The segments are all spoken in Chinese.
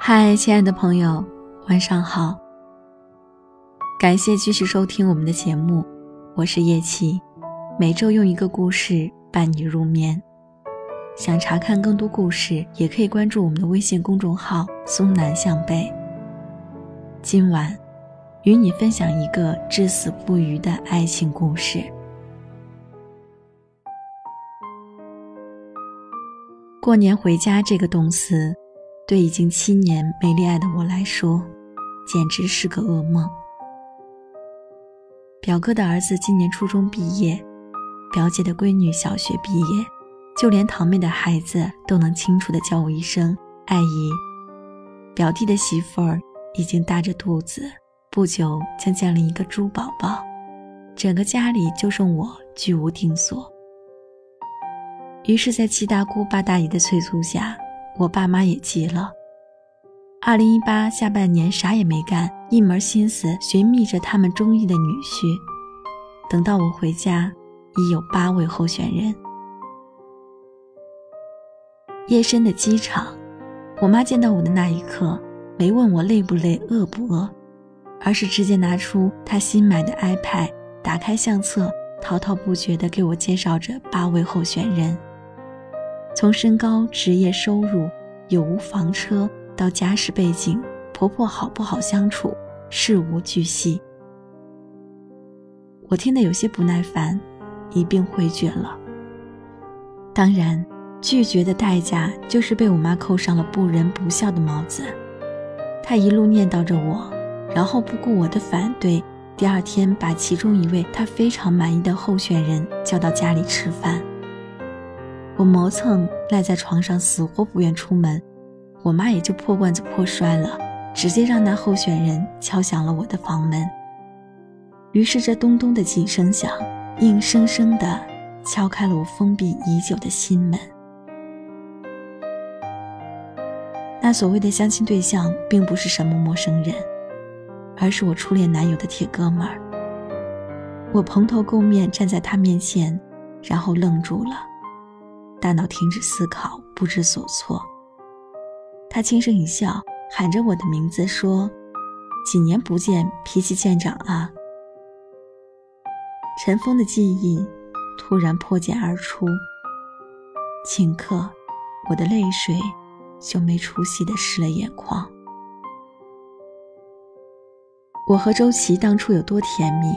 嗨，亲爱的朋友，晚上好。感谢继续收听我们的节目，我是叶琪，每周用一个故事伴你入眠。想查看更多故事，也可以关注我们的微信公众号“松南向北”。今晚，与你分享一个至死不渝的爱情故事。过年回家这个动词。对已经七年没恋爱的我来说，简直是个噩梦。表哥的儿子今年初中毕业，表姐的闺女小学毕业，就连堂妹的孩子都能清楚地叫我一声“阿姨”。表弟的媳妇儿已经大着肚子，不久将降临一个猪宝宝，整个家里就剩我居无定所。于是，在七大姑八大姨的催促下，我爸妈也急了。二零一八下半年啥也没干，一门心思寻觅着他们中意的女婿。等到我回家，已有八位候选人。夜深的机场，我妈见到我的那一刻，没问我累不累、饿不饿，而是直接拿出她新买的 iPad，打开相册，滔滔不绝地给我介绍着八位候选人。从身高、职业、收入、有无房车到家世背景、婆婆好不好相处，事无巨细。我听得有些不耐烦，一并回绝了。当然，拒绝的代价就是被我妈扣上了不仁不孝的帽子。她一路念叨着我，然后不顾我的反对，第二天把其中一位她非常满意的候选人叫到家里吃饭。我磨蹭赖在床上，死活不愿出门，我妈也就破罐子破摔了，直接让那候选人敲响了我的房门。于是这咚咚的几声响，硬生生的敲开了我封闭已久的心门。那所谓的相亲对象，并不是什么陌生人，而是我初恋男友的铁哥们儿。我蓬头垢面站在他面前，然后愣住了。大脑停止思考，不知所措。他轻声一笑，喊着我的名字说：“几年不见，脾气见长啊。”尘封的记忆突然破茧而出，顷刻，我的泪水就没出息的湿了眼眶。我和周琦当初有多甜蜜，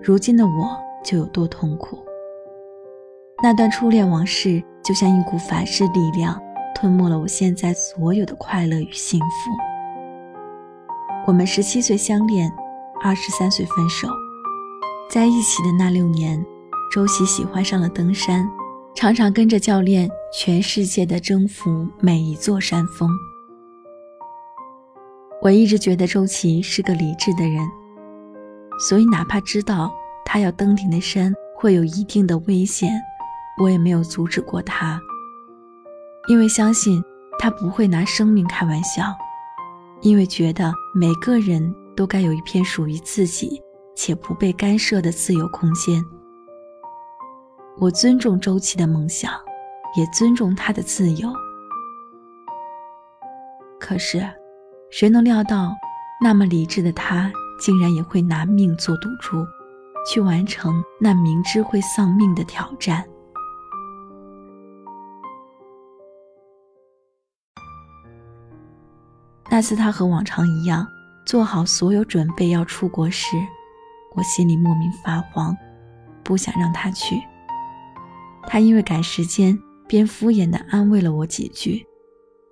如今的我就有多痛苦。那段初恋往事。就像一股反噬力量，吞没了我现在所有的快乐与幸福。我们十七岁相恋，二十三岁分手，在一起的那六年，周琦喜欢上了登山，常常跟着教练全世界的征服每一座山峰。我一直觉得周琦是个理智的人，所以哪怕知道他要登顶的山会有一定的危险。我也没有阻止过他，因为相信他不会拿生命开玩笑，因为觉得每个人都该有一片属于自己且不被干涉的自由空间。我尊重周琦的梦想，也尊重他的自由。可是，谁能料到，那么理智的他，竟然也会拿命做赌注，去完成那明知会丧命的挑战？那次他和往常一样做好所有准备要出国时，我心里莫名发慌，不想让他去。他因为赶时间，便敷衍地安慰了我几句，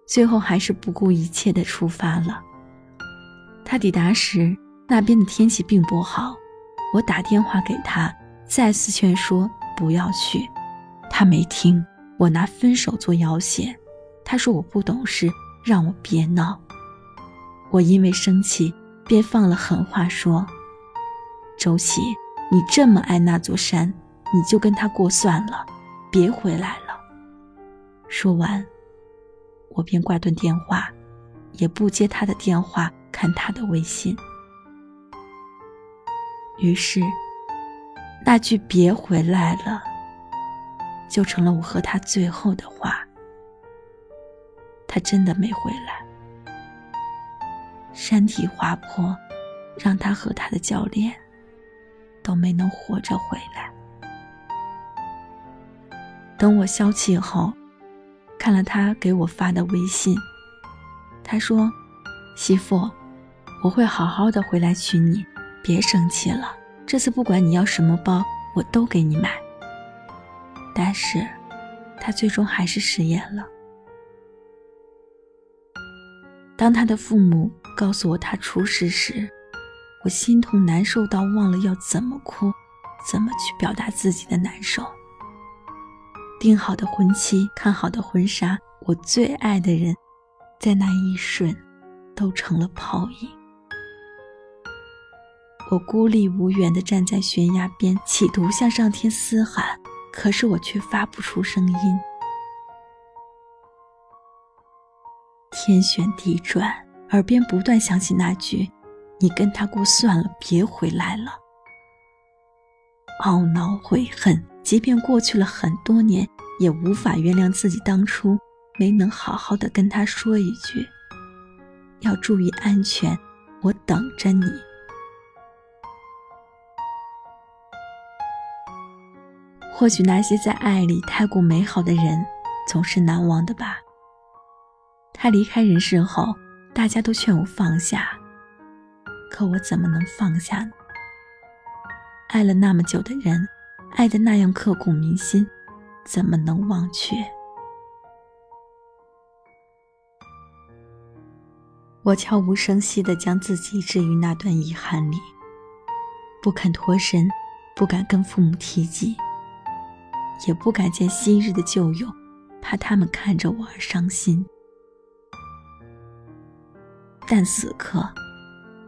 最后还是不顾一切地出发了。他抵达时，那边的天气并不好，我打电话给他，再次劝说不要去，他没听。我拿分手做要挟，他说我不懂事，让我别闹。我因为生气，便放了狠话说：“周琦，你这么爱那座山，你就跟他过算了，别回来了。”说完，我便挂断电话，也不接他的电话，看他的微信。于是，那句“别回来了”，就成了我和他最后的话。他真的没回来。山体滑坡，让他和他的教练都没能活着回来。等我消气后，看了他给我发的微信，他说：“媳妇，我会好好的回来娶你，别生气了。这次不管你要什么包，我都给你买。”但是，他最终还是食言了。当他的父母告诉我他出事时，我心痛难受到忘了要怎么哭，怎么去表达自己的难受。订好的婚期，看好的婚纱，我最爱的人，在那一瞬，都成了泡影。我孤立无援地站在悬崖边，企图向上天嘶喊，可是我却发不出声音。天旋地转，耳边不断响起那句：“你跟他过算了，别回来了。”懊恼悔恨，即便过去了很多年，也无法原谅自己当初没能好好的跟他说一句：“要注意安全，我等着你。”或许那些在爱里太过美好的人，总是难忘的吧。他离开人世后，大家都劝我放下，可我怎么能放下呢？爱了那么久的人，爱的那样刻骨铭心，怎么能忘却？我悄无声息地将自己置于那段遗憾里，不肯脱身，不敢跟父母提及，也不敢见昔日的旧友，怕他们看着我而伤心。但此刻，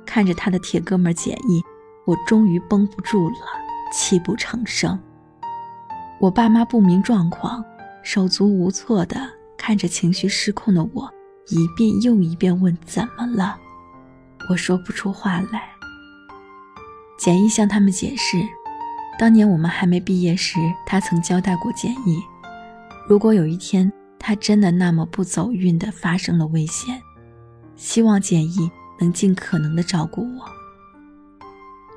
看着他的铁哥们简易，我终于绷不住了，泣不成声。我爸妈不明状况，手足无措的看着情绪失控的我，一遍又一遍问怎么了。我说不出话来。简易向他们解释，当年我们还没毕业时，他曾交代过简易，如果有一天他真的那么不走运的发生了危险。希望简易能尽可能的照顾我，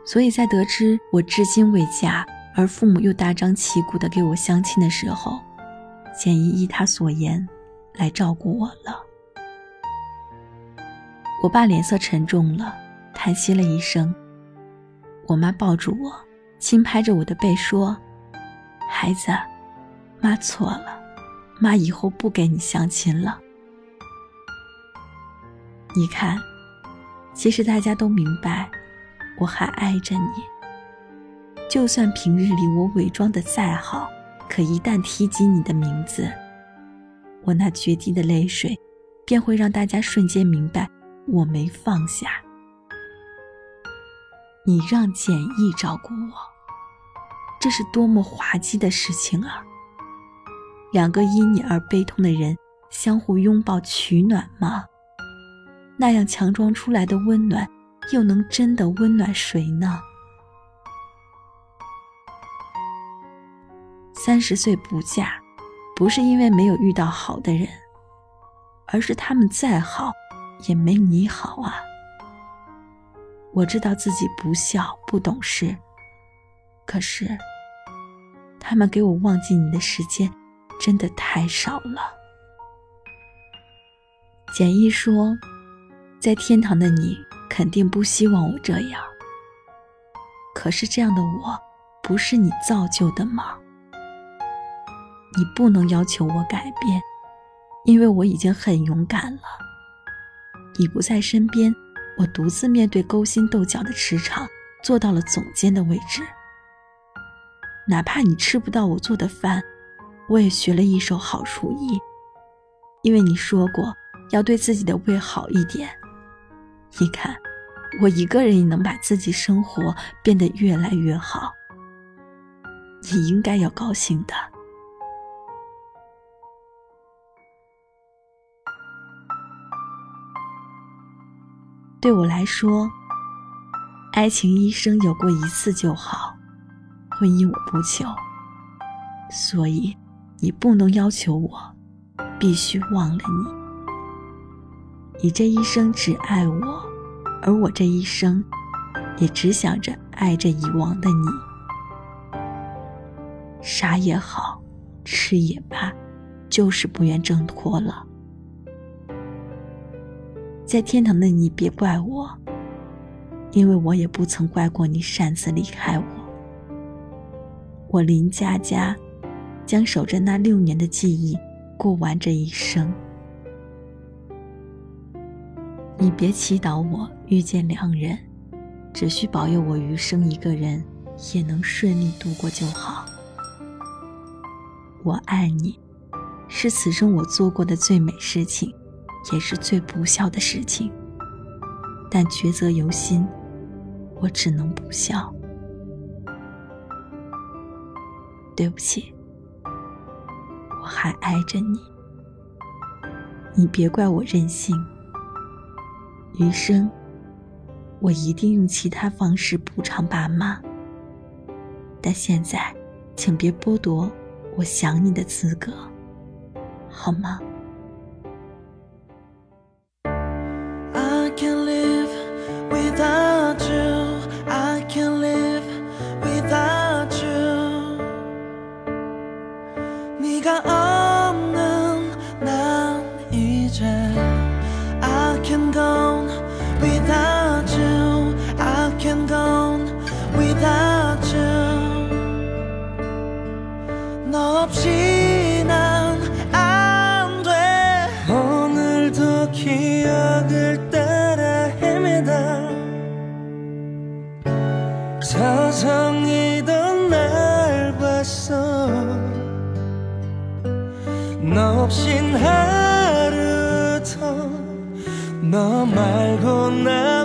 所以在得知我至今未嫁，而父母又大张旗鼓的给我相亲的时候，简易依他所言来照顾我了。我爸脸色沉重了，叹息了一声。我妈抱住我，轻拍着我的背说：“孩子，妈错了，妈以后不给你相亲了。”你看，其实大家都明白，我还爱着你。就算平日里我伪装的再好，可一旦提及你的名字，我那决堤的泪水，便会让大家瞬间明白我没放下。你让简易照顾我，这是多么滑稽的事情啊！两个因你而悲痛的人，相互拥抱取暖吗？那样强装出来的温暖，又能真的温暖谁呢？三十岁不嫁，不是因为没有遇到好的人，而是他们再好，也没你好啊。我知道自己不孝不懂事，可是，他们给我忘记你的时间，真的太少了。简易说。在天堂的你肯定不希望我这样，可是这样的我，不是你造就的吗？你不能要求我改变，因为我已经很勇敢了。你不在身边，我独自面对勾心斗角的职场，做到了总监的位置。哪怕你吃不到我做的饭，我也学了一手好厨艺，因为你说过要对自己的胃好一点。你看，我一个人也能把自己生活变得越来越好。你应该要高兴的。对我来说，爱情一生有过一次就好，婚姻我不求，所以你不能要求我必须忘了你。你这一生只爱我，而我这一生也只想着爱着遗忘的你。杀也好，吃也罢，就是不愿挣脱了。在天堂的你，别怪我，因为我也不曾怪过你擅自离开我。我林佳佳，将守着那六年的记忆过完这一生。你别祈祷我遇见良人，只需保佑我余生一个人也能顺利度过就好。我爱你，是此生我做过的最美事情，也是最不孝的事情。但抉择由心，我只能不孝。对不起，我还爱着你，你别怪我任性。余生，我一定用其他方式补偿爸妈。但现在，请别剥夺我想你的资格，好吗？ 너 없이 난 안 돼. 오늘도 기억을 따라 헤매다. 서성이던 날 봤어. 너 없인 하루 더너 말고 나